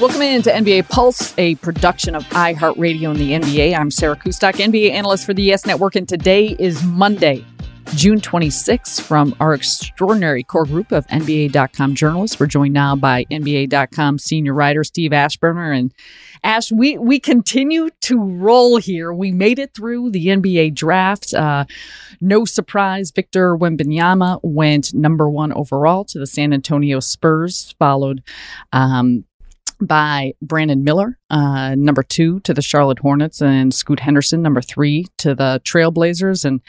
Welcome into NBA Pulse, a production of iHeartRadio and the NBA. I'm Sarah Kustok, NBA analyst for the Yes Network, and today is Monday, June 26th. From our extraordinary core group of NBA.com journalists, we're joined now by NBA.com senior writer Steve Aschburner. And Ash, we, we continue to roll here. We made it through the NBA draft. Uh, no surprise, Victor Wembanyama went number one overall to the San Antonio Spurs, followed um, by Brandon Miller, uh, number two to the Charlotte Hornets, and Scoot Henderson, number three to the Trailblazers. And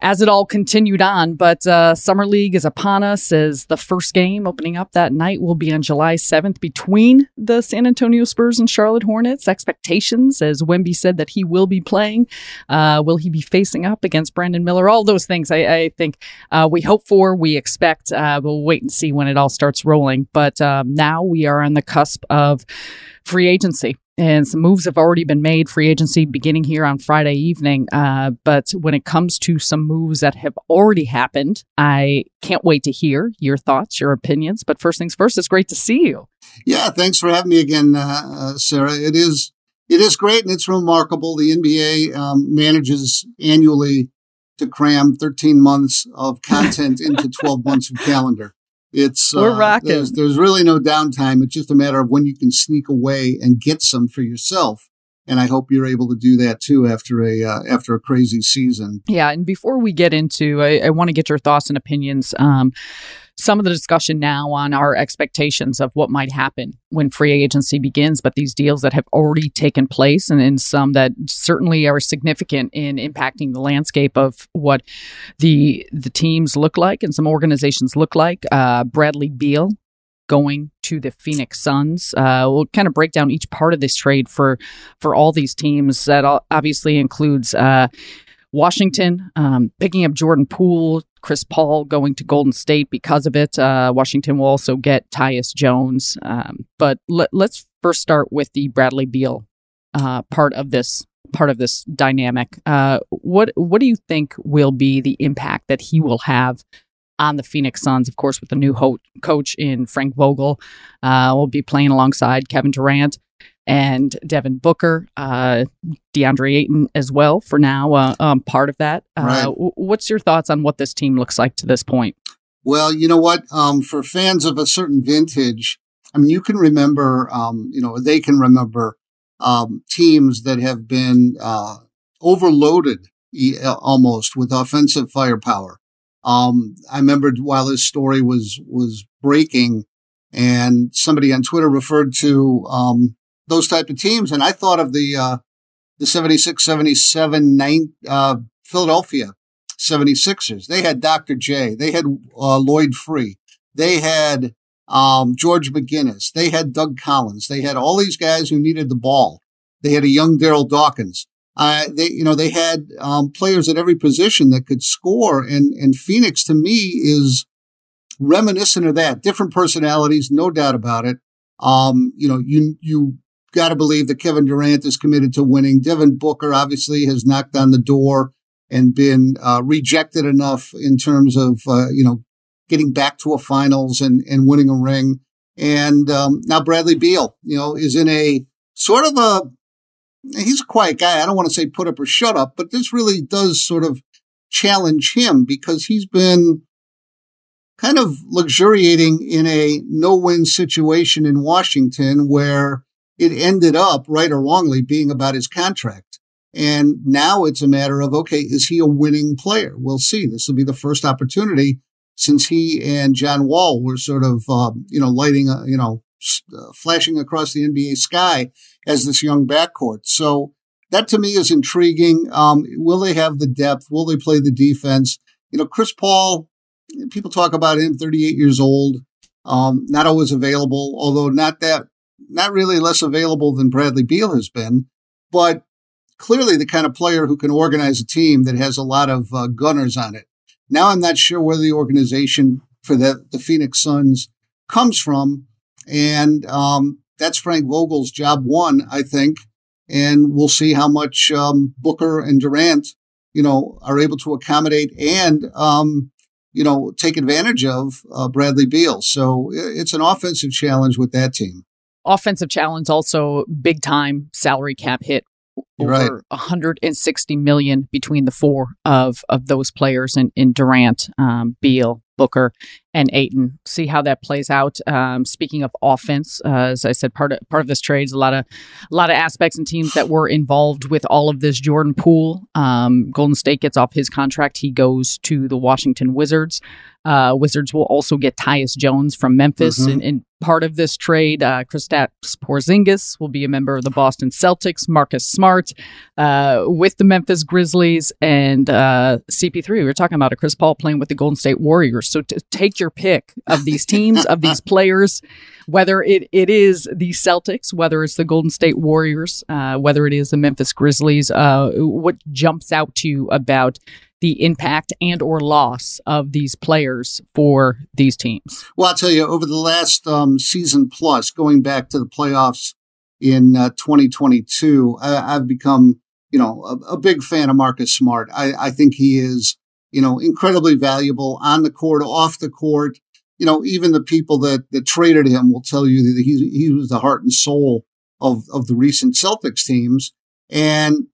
as it all continued on, but uh, Summer League is upon us as the first game opening up that night will be on July 7th between the San Antonio Spurs and Charlotte Hornets. Expectations, as Wemby said, that he will be playing. Uh, will he be facing up against Brandon Miller? All those things I, I think uh, we hope for, we expect. Uh, we'll wait and see when it all starts rolling. But um, now we are on the cusp of free agency. And some moves have already been made, free agency beginning here on Friday evening. Uh, but when it comes to some moves that have already happened, I can't wait to hear your thoughts, your opinions. But first things first, it's great to see you. Yeah, thanks for having me again, uh, uh Sarah. It is it is great and it's remarkable. The NBA um, manages annually to cram 13 months of content into 12 months of calendar. It's we're uh, rocking. There's, there's really no downtime. It's just a matter of when you can sneak away and get some for yourself. And I hope you're able to do that too after a uh, after a crazy season. Yeah, and before we get into, I, I want to get your thoughts and opinions. Um, some of the discussion now on our expectations of what might happen when free agency begins, but these deals that have already taken place and, in some that certainly are significant in impacting the landscape of what the the teams look like and some organizations look like. Uh, Bradley Beal going to the Phoenix Suns. Uh, we'll kind of break down each part of this trade for for all these teams. That obviously includes uh, Washington um, picking up Jordan Poole, Chris Paul going to Golden State because of it. Uh, Washington will also get Tyus Jones. Um, but let, us first start with the Bradley Beal uh, part of this part of this dynamic. Uh, what what do you think will be the impact that he will have on the Phoenix Suns? Of course, with the new ho- coach in Frank Vogel, uh, will be playing alongside Kevin Durant and Devin Booker, uh, DeAndre Ayton as well for now, uh, um, part of that. Uh, right. w- what's your thoughts on what this team looks like to this point? Well, you know what? Um, for fans of a certain vintage, I mean, you can remember, um, you know, they can remember um, teams that have been uh, overloaded almost with offensive firepower. Um, I remember while this story was was breaking, and somebody on Twitter referred to um, those type of teams. And I thought of the, uh, the 76 77 uh, Philadelphia 76ers. They had Dr. J. They had uh, Lloyd Free. They had um, George McGinnis. They had Doug Collins. They had all these guys who needed the ball. They had a young Darryl Dawkins. Uh, they, you know, they had um, players at every position that could score. And and Phoenix to me is reminiscent of that. Different personalities, no doubt about it. Um, you know, you you got to believe that Kevin Durant is committed to winning. Devin Booker obviously has knocked on the door and been uh, rejected enough in terms of uh, you know getting back to a finals and and winning a ring. And um, now Bradley Beal, you know, is in a sort of a he's a quiet guy. I don't want to say put up or shut up, but this really does sort of challenge him because he's been kind of luxuriating in a no-win situation in Washington where it ended up right or wrongly being about his contract. And now it's a matter of, okay, is he a winning player? We'll see. This will be the first opportunity since he and John Wall were sort of, um, you know, lighting, a, you know, uh, flashing across the NBA sky as this young backcourt. So that to me is intriguing. Um, will they have the depth? Will they play the defense? You know, Chris Paul, people talk about him, 38 years old, um, not always available, although not that, not really less available than Bradley Beal has been, but clearly the kind of player who can organize a team that has a lot of uh, gunners on it. Now I'm not sure where the organization for the, the Phoenix Suns comes from. And um, that's Frank Vogel's job one, I think. And we'll see how much um, Booker and Durant, you know, are able to accommodate and, um, you know, take advantage of uh, Bradley Beal. So it's an offensive challenge with that team. Offensive challenge, also big time salary cap hit over right. 160 million between the four of of those players in, in Durant, um, Beal, Booker, and Ayton. See how that plays out. Um, speaking of offense, uh, as I said, part of part of this trade is a lot of a lot of aspects and teams that were involved with all of this. Jordan Poole, um, Golden State gets off his contract. He goes to the Washington Wizards. Uh, Wizards will also get Tyus Jones from Memphis mm-hmm. in, in, part of this trade. Uh, Kristaps Porzingis will be a member of the Boston Celtics. Marcus Smart uh, with the Memphis Grizzlies and uh, CP3. We were talking about a Chris Paul playing with the Golden State Warriors. So t- take your pick of these teams, of these players, whether it, it is the Celtics, whether it's the Golden State Warriors, uh, whether it is the Memphis Grizzlies. Uh, what jumps out to you about the impact and or loss of these players for these teams? Well, I'll tell you, over the last um, season plus, going back to the playoffs in uh, 2022, I, have become, you know, a, a, big fan of Marcus Smart. I, I, think he is, you know, incredibly valuable on the court, off the court. You know, even the people that, that traded him will tell you that he, he was the heart and soul of, of the recent Celtics teams. And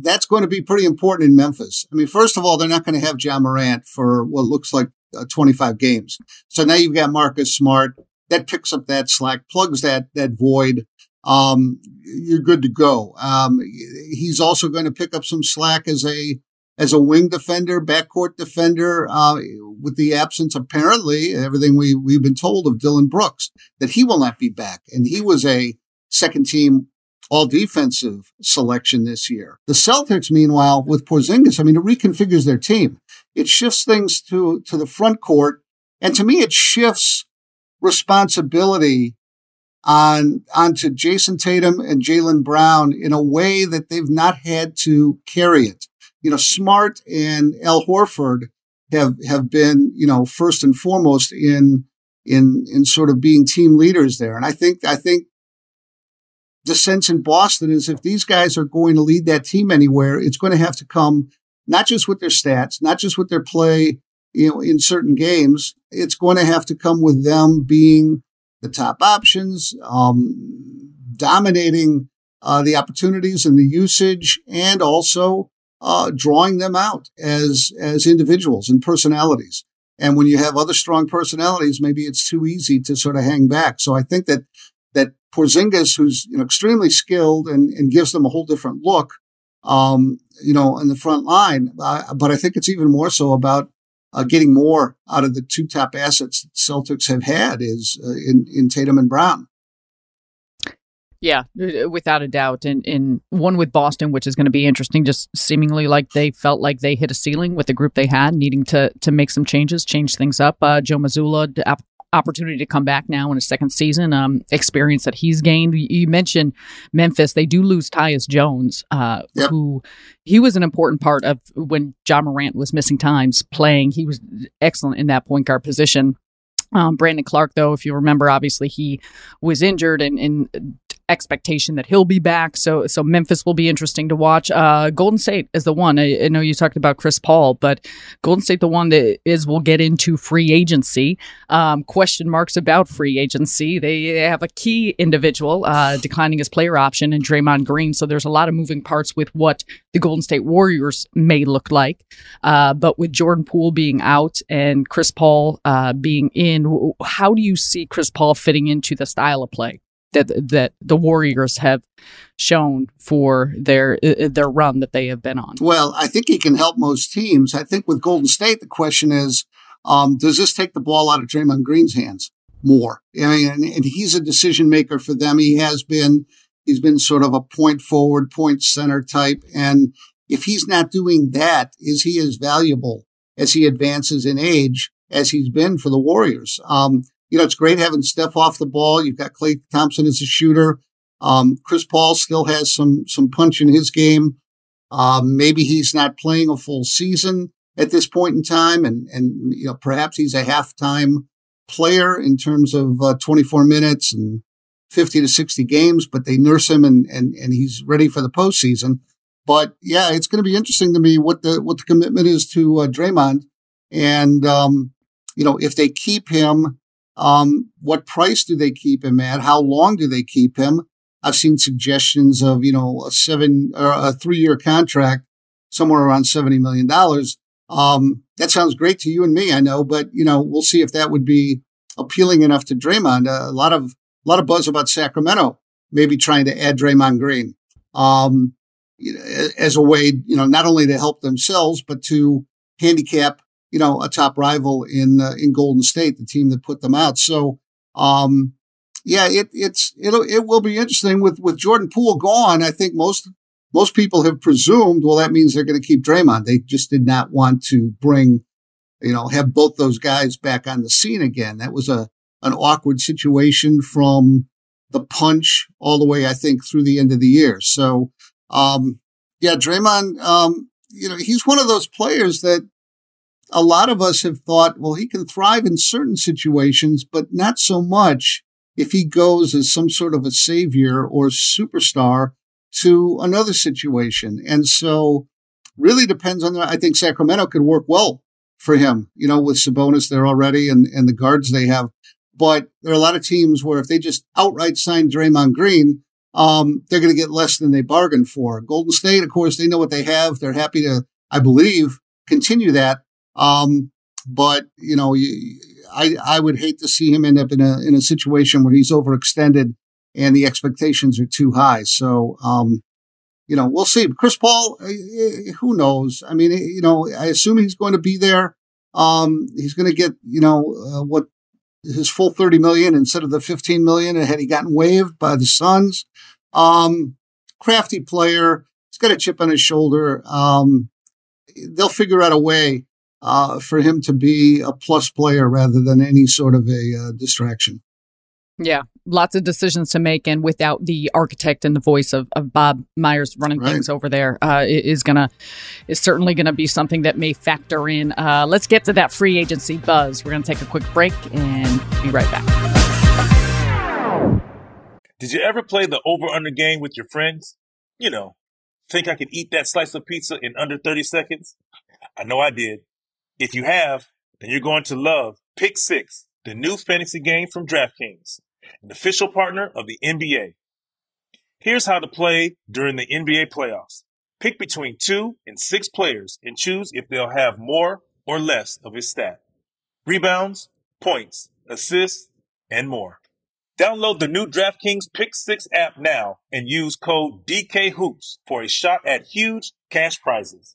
that's going to be pretty important in Memphis. I mean, first of all, they're not going to have Ja Morant for what looks like uh, 25 games. So now you've got Marcus Smart that picks up that slack, plugs that, that void. Um, you're good to go. Um, he's also going to pick up some slack as a, as a wing defender, backcourt defender, uh, with the absence, apparently, everything we, we've been told of Dillon Brooks, that he will not be back. And he was a second team all defensive selection this year. The Celtics, meanwhile, with Porzingis, I mean, it reconfigures their team. It shifts things to, to the front court. And to me, it shifts responsibility on, onto Jayson Tatum and Jaylen Brown in a way that they've not had to carry it. You know, Smart and Al Horford have, have been, you know, first and foremost in, in, in sort of being team leaders there. And I think, I think the sense in Boston is if these guys are going to lead that team anywhere, it's going to have to come not just with their stats, not just with their play, you know, in certain games. It's going to have to come with them being the top options, um, dominating uh, the opportunities and the usage, and also uh, drawing them out as as individuals and personalities. And when you have other strong personalities, maybe it's too easy to sort of hang back. So I think that that Porzingis, who's you know extremely skilled and, and gives them a whole different look, um, you know, in the front line. Uh, but I think it's even more so about uh, getting more out of the two top assets that Celtics have had is uh, in in Tatum and Brown. Yeah, uh, without a doubt. And, and one with Boston, which is going to be interesting, just seemingly like they felt like they hit a ceiling with the group they had, needing to to make some changes, change things up. Uh, Joe Mazzulla, opportunity to come back now in his second season, um, experience that he's gained. You mentioned Memphis; they do lose Tyus Jones, uh, yep. who he was an important part of when Ja Morant was missing times playing. He was excellent in that point guard position. Um, Brandon Clarke, though, if you remember, obviously he was injured and, and expectation that he'll be back. So so Memphis will be interesting to watch. Uh, Golden State is the one. I, I, know you talked about Chris Paul, but Golden State the one that is will get into free agency. Um, question marks about free agency. They have a key individual uh, declining his player option in Draymond Green. So there's a lot of moving parts with what the Golden State Warriors may look like. Uh, but with Jordan Poole being out and Chris Paul uh, being in, how do you see Chris Paul fitting into the style of play? That that the Warriors have shown for their uh, their run that they have been on. Well, I think he can help most teams. I think with Golden State, the question is, um, does this take the ball out of Draymond Green's hands more? I mean, and he's a decision maker for them. He has been. He's been sort of a point forward, point center type, and if he's not doing that, is he as valuable as he advances in age as he's been for the Warriors? Um, you know, it's great having Steph off the ball. You've got Klay Thompson as a shooter. Um, Chris Paul still has some some punch in his game. Um, maybe he's not playing a full season at this point in time, and and you know perhaps he's a halftime player in terms of uh, 24 minutes and 50 to 60 games, but they nurse him and and and he's ready for the postseason. But yeah, it's going to be interesting to me what the what the commitment is to uh, Draymond, and um, you know if they keep him um, what price do they keep him at? How long do they keep him? I've seen suggestions of, you know, a seven or a three year contract somewhere around $70 million. Um, that sounds great to you and me, I know, but you know, we'll see if that would be appealing enough to Draymond. Uh, a lot of, a lot of buzz about Sacramento, maybe trying to add Draymond Green, um, as a way, you know, not only to help themselves, but to handicap you know, a top rival in uh, in Golden State, the team that put them out. So, um, yeah, it it's it'll it will be interesting with with Jordan Poole gone. I think most most people have presumed, well, that means they're going to keep Draymond. They just did not want to bring, you know, have both those guys back on the scene again. That was a an awkward situation from the punch all the way, I think, through the end of the year. So, um, yeah, Draymond, um, you know, he's one of those players that a lot of us have thought, well, he can thrive in certain situations, but not so much if he goes as some sort of a savior or superstar to another situation. And so really depends on the, I think Sacramento could work well for him, you know, with Sabonis there already and, and the guards they have. But there are a lot of teams where if they just outright sign Draymond Green, um, they're going to get less than they bargained for. Golden State, of course, they know what they have. They're happy to, I believe, continue that. Um, but you know, I I would hate to see him end up in a in a situation where he's overextended and the expectations are too high. So, um, you know, we'll see. Chris Paul, eh, eh, who knows? I mean, eh, you know, I assume he's going to be there. Um, he's going to get, you know, uh, what his full 30 million instead of the 15 million had he gotten waived by the Suns. Um, crafty player. He's got a chip on his shoulder. Um, they'll figure out a way uh, for him to be a plus player rather than any sort of a uh, distraction. Yeah, lots of decisions to make, and without the architect and the voice of, of Bob Myers running right. things over there, uh, is gonna is certainly gonna be something that may factor in. Uh, let's get to that free agency buzz. We're gonna take a quick break and be right back. Did you ever play the over under game with your friends? You know, think I could eat that slice of pizza in under thirty seconds? I know I did. If you have, then you're going to love Pick Six, the new fantasy game from DraftKings, an official partner of the NBA. Here's how to play during the NBA playoffs. Pick between two and six players and choose if they'll have more or less of his stat. Rebounds, points, assists, and more. Download the new DraftKings Pick 6 app now and use code DKHOOPS for a shot at huge cash prizes.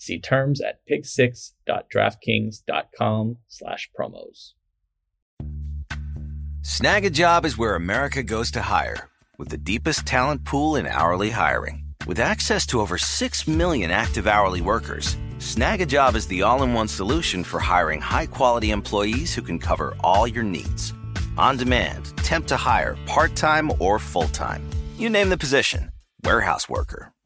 See terms at pick6.draftkings.com slash promos. Snag a job is where America goes to hire, with the deepest talent pool in hourly hiring. With access to over 6 million active hourly workers, Snag a job is the all in one solution for hiring high quality employees who can cover all your needs. On demand, temp to hire, part time or full time. You name the position warehouse worker,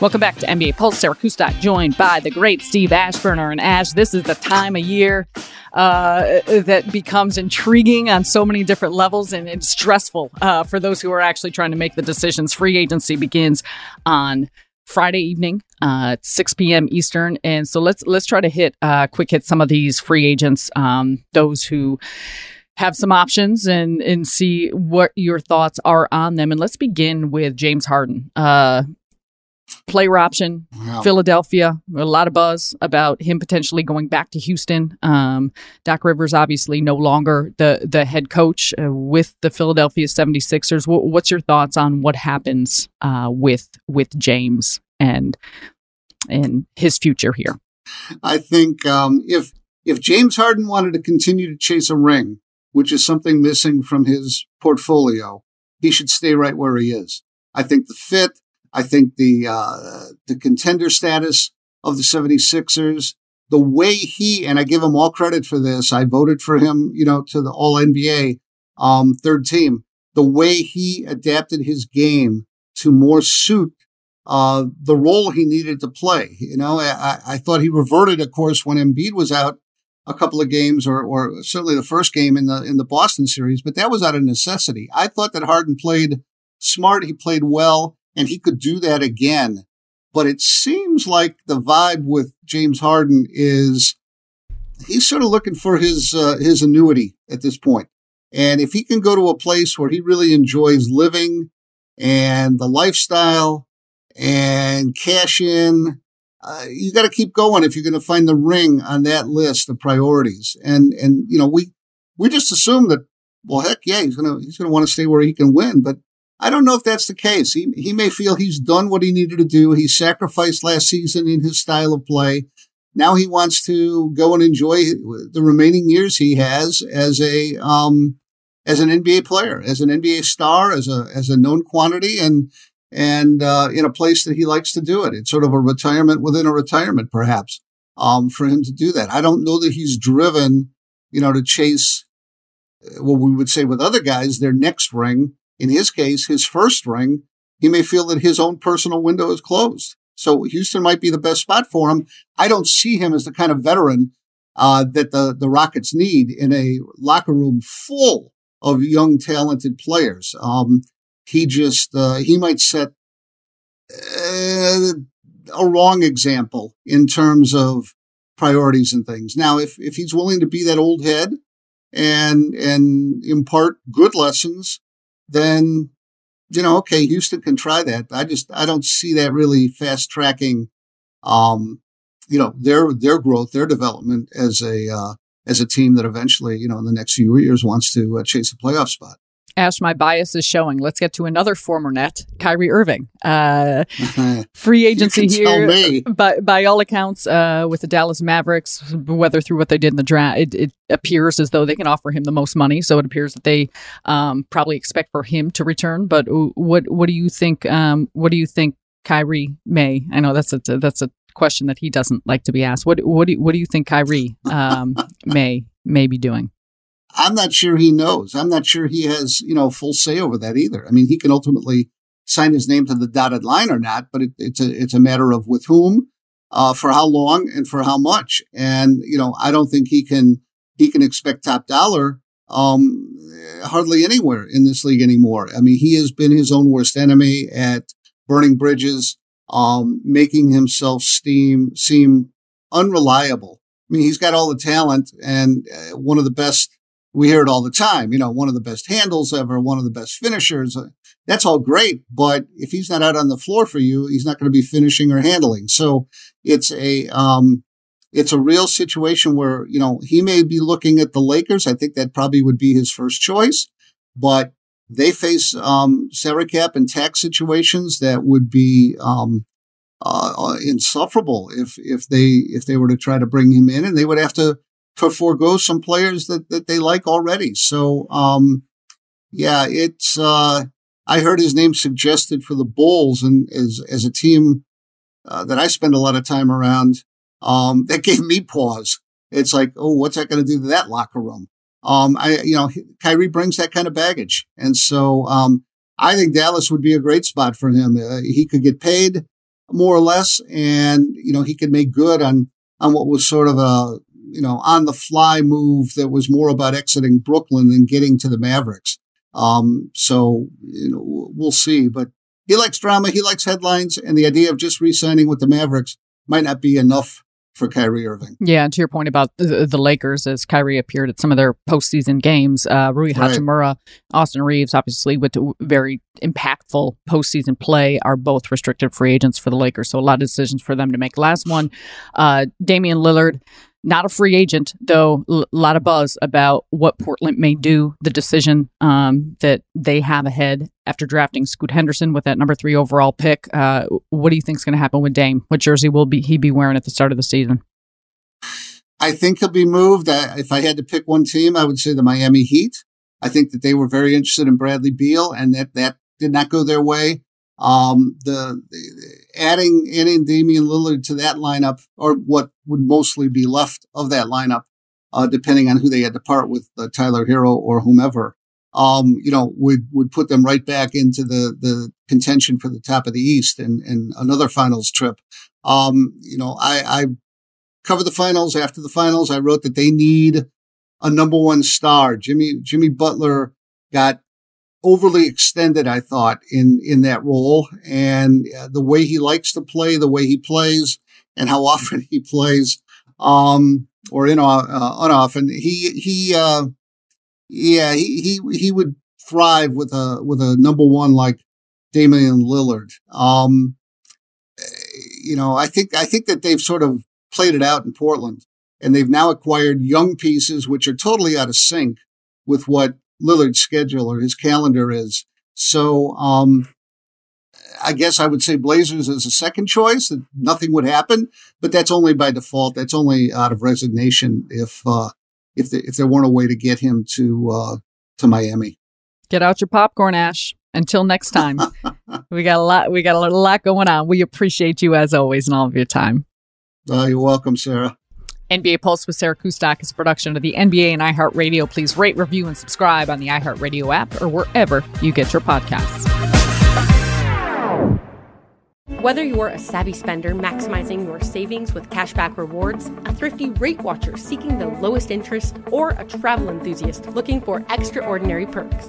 Welcome back to NBA Pulse. Sarah Kustok joined by the great Steve Aschburner. And Ash, this is the time of year uh, that becomes intriguing on so many different levels and it's stressful uh, for those who are actually trying to make the decisions. Free agency begins on Friday evening uh, 6 p.m. Eastern, and so let's let's try to hit uh, quick hit some of these free agents, um, those who have some options, and and see what your thoughts are on them. And let's begin with James Harden. Uh, player option, wow. Philadelphia. A lot of buzz about him potentially going back to Houston. Um, Doc Rivers, obviously, no longer the, the head coach uh, with the Philadelphia 76ers. W- what's your thoughts on what happens uh, with with James and and his future here? I think um, if if James Harden wanted to continue to chase a ring, which is something missing from his portfolio, he should stay right where he is. I think the fit, I think the uh, the contender status of the 76ers, the way he and I give him all credit for this. I voted for him, you know, to the All NBA um, third team. The way he adapted his game to more suit uh, the role he needed to play. You know, I, I thought he reverted, of course, when Embiid was out a couple of games, or, or certainly the first game in the in the Boston series, but that was out of necessity. I thought that Harden played smart. He played well and he could do that again. But it seems like the vibe with James Harden is he's sort of looking for his uh, his annuity at this point. And if he can go to a place where he really enjoys living and the lifestyle and cash in, uh, you got to keep going if you're going to find the ring on that list of priorities. And and you know we we just assume that well heck yeah he's gonna he's gonna want to stay where he can win, but I don't know if that's the case. He, he may feel he's done what he needed to do. He sacrificed last season in his style of play. Now he wants to go and enjoy the remaining years he has as a, um, as an NBA player, as an NBA star, as a, as a known quantity and, and, uh, in a place that he likes to do it. It's sort of a retirement within a retirement, perhaps, um, for him to do that. I don't know that he's driven, you know, to chase uh, what we would say with other guys, their next ring in his case, his first ring he may feel that his own personal window is closed. So Houston might be the best spot for him. I don't see him as the kind of veteran uh, that the, the Rockets need in a locker room full of young, talented players. Um, he just, uh, he might set uh, a wrong example in terms of priorities and things. Now, if, if he's willing to be that old head and, and impart good lessons, then, you know, okay, Houston can try that. I just, I don't see that really fast tracking, um, you know, their, their growth, their development as a, uh, as a team that eventually, you know, in the next few years wants to uh, chase a playoff spot. Ash, my bias is showing. Let's get to another former net, Kyrie Irving. Uh, free agency here, by, by all accounts, uh, with the Dallas Mavericks, whether through what they did in the draft, it, it, appears as though they can offer him the most money. So it appears that they um, probably expect for him to return. But what what do you think? Um, what do you think Kyrie may? I know that's a that's a question that he doesn't like to be asked. What what do what do you think Kyrie um, may may be doing? I'm not sure he knows. I'm not sure he has, you know, full say over that either. I mean, he can ultimately sign his name to the dotted line or not, but it, it's a it's a matter of with whom, uh, for how long, and for how much. And you know, I don't think he can he can expect top dollar um, hardly anywhere in this league anymore. I mean, he has been his own worst enemy at burning bridges, um, making himself steam seem unreliable. I mean, he's got all the talent and uh, one of the best we hear it all the time. You know, one of the best handles ever, one of the best finishers. That's all great. But if he's not out on the floor for you, he's not going to be finishing or handling. So it's a, um, it's a real situation where, you know, he may be looking at the Lakers. I think that probably would be his first choice, but they face, um, cap and tax situations that would be, um, uh, uh insufferable if, if they, if they were to try to bring him in and they would have to, to forego some players that, that they like already. So, um, yeah, it's, uh, I heard his name suggested for the Bulls and as, as a team, uh, that I spend a lot of time around. Um, that gave me pause. It's like, oh, what's that going to do to that locker room? Um, I, you know, Kyrie brings that kind of baggage. And so, um, I think Dallas would be a great spot for him. Uh, he could get paid more or less and, you know, he could make good on, on what was sort of a, you know, on the fly move that was more about exiting Brooklyn than getting to the Mavericks. Um, so, you know, we'll see, but he likes drama. He likes headlines and the idea of just re-signing with the Mavericks might not be enough for Kyrie Irving. Yeah, and to your point about the, the, Lakers, as Kyrie appeared at some of their postseason games, uh, Rui Hachimura, right. Austin Reaves, obviously with a very impactful postseason play, are both restricted free agents for the Lakers. So a lot of decisions for them to make. Last one, uh, Damian Lillard not a free agent, though. A lot of buzz about what Portland may do, the decision um, that they have ahead after drafting Scoot Henderson with that number three overall pick. Uh, what do you think is going to happen with Dame? What jersey will be he be wearing at the start of the season? I think he'll be moved. if I had to pick one team, I would say the Miami Heat. I think that they were very interested in Bradley Beal, and that that did not go their way. Um, the, the, adding adding Damian Lillard to that lineup, or what would mostly be left of that lineup, uh, depending on who they had to part with, uh, Tyler Herro or whomever, um, you know, would would put them right back into the the contention for the top of the East and and another finals trip. Um, you know, I, I covered the finals after the finals. I wrote that they need a number one star. Jimmy Jimmy Butler got overly extended, I thought, in, in that role. And uh, the way he likes to play, the way he plays, and how often he plays, um, or in, uh, unoften, he, he, uh, yeah, he, he, he would thrive with a, with a number one like Damian Lillard. Um, you know, I think, I think that they've sort of played it out in Portland and they've now acquired young pieces, which are totally out of sync with what Lillard's schedule or his calendar is. So, um, I guess I would say Blazers as a second choice. That nothing would happen, but that's only by default. That's only out of resignation if uh, if the, if there weren't a way to get him to uh, to Miami. Get out your popcorn, Ash. Until next time, we got a lot. We got a lot going on. We appreciate you as always and all of your time. Uh, you're welcome, Sarah. NBA Pulse with Sarah Kustok is a production of the NBA and iHeartRadio. Please rate, review, and subscribe on the iHeartRadio app or wherever you get your podcasts. Whether you're a savvy spender maximizing your savings with cashback rewards, a thrifty rate watcher seeking the lowest interest, or a travel enthusiast looking for extraordinary perks,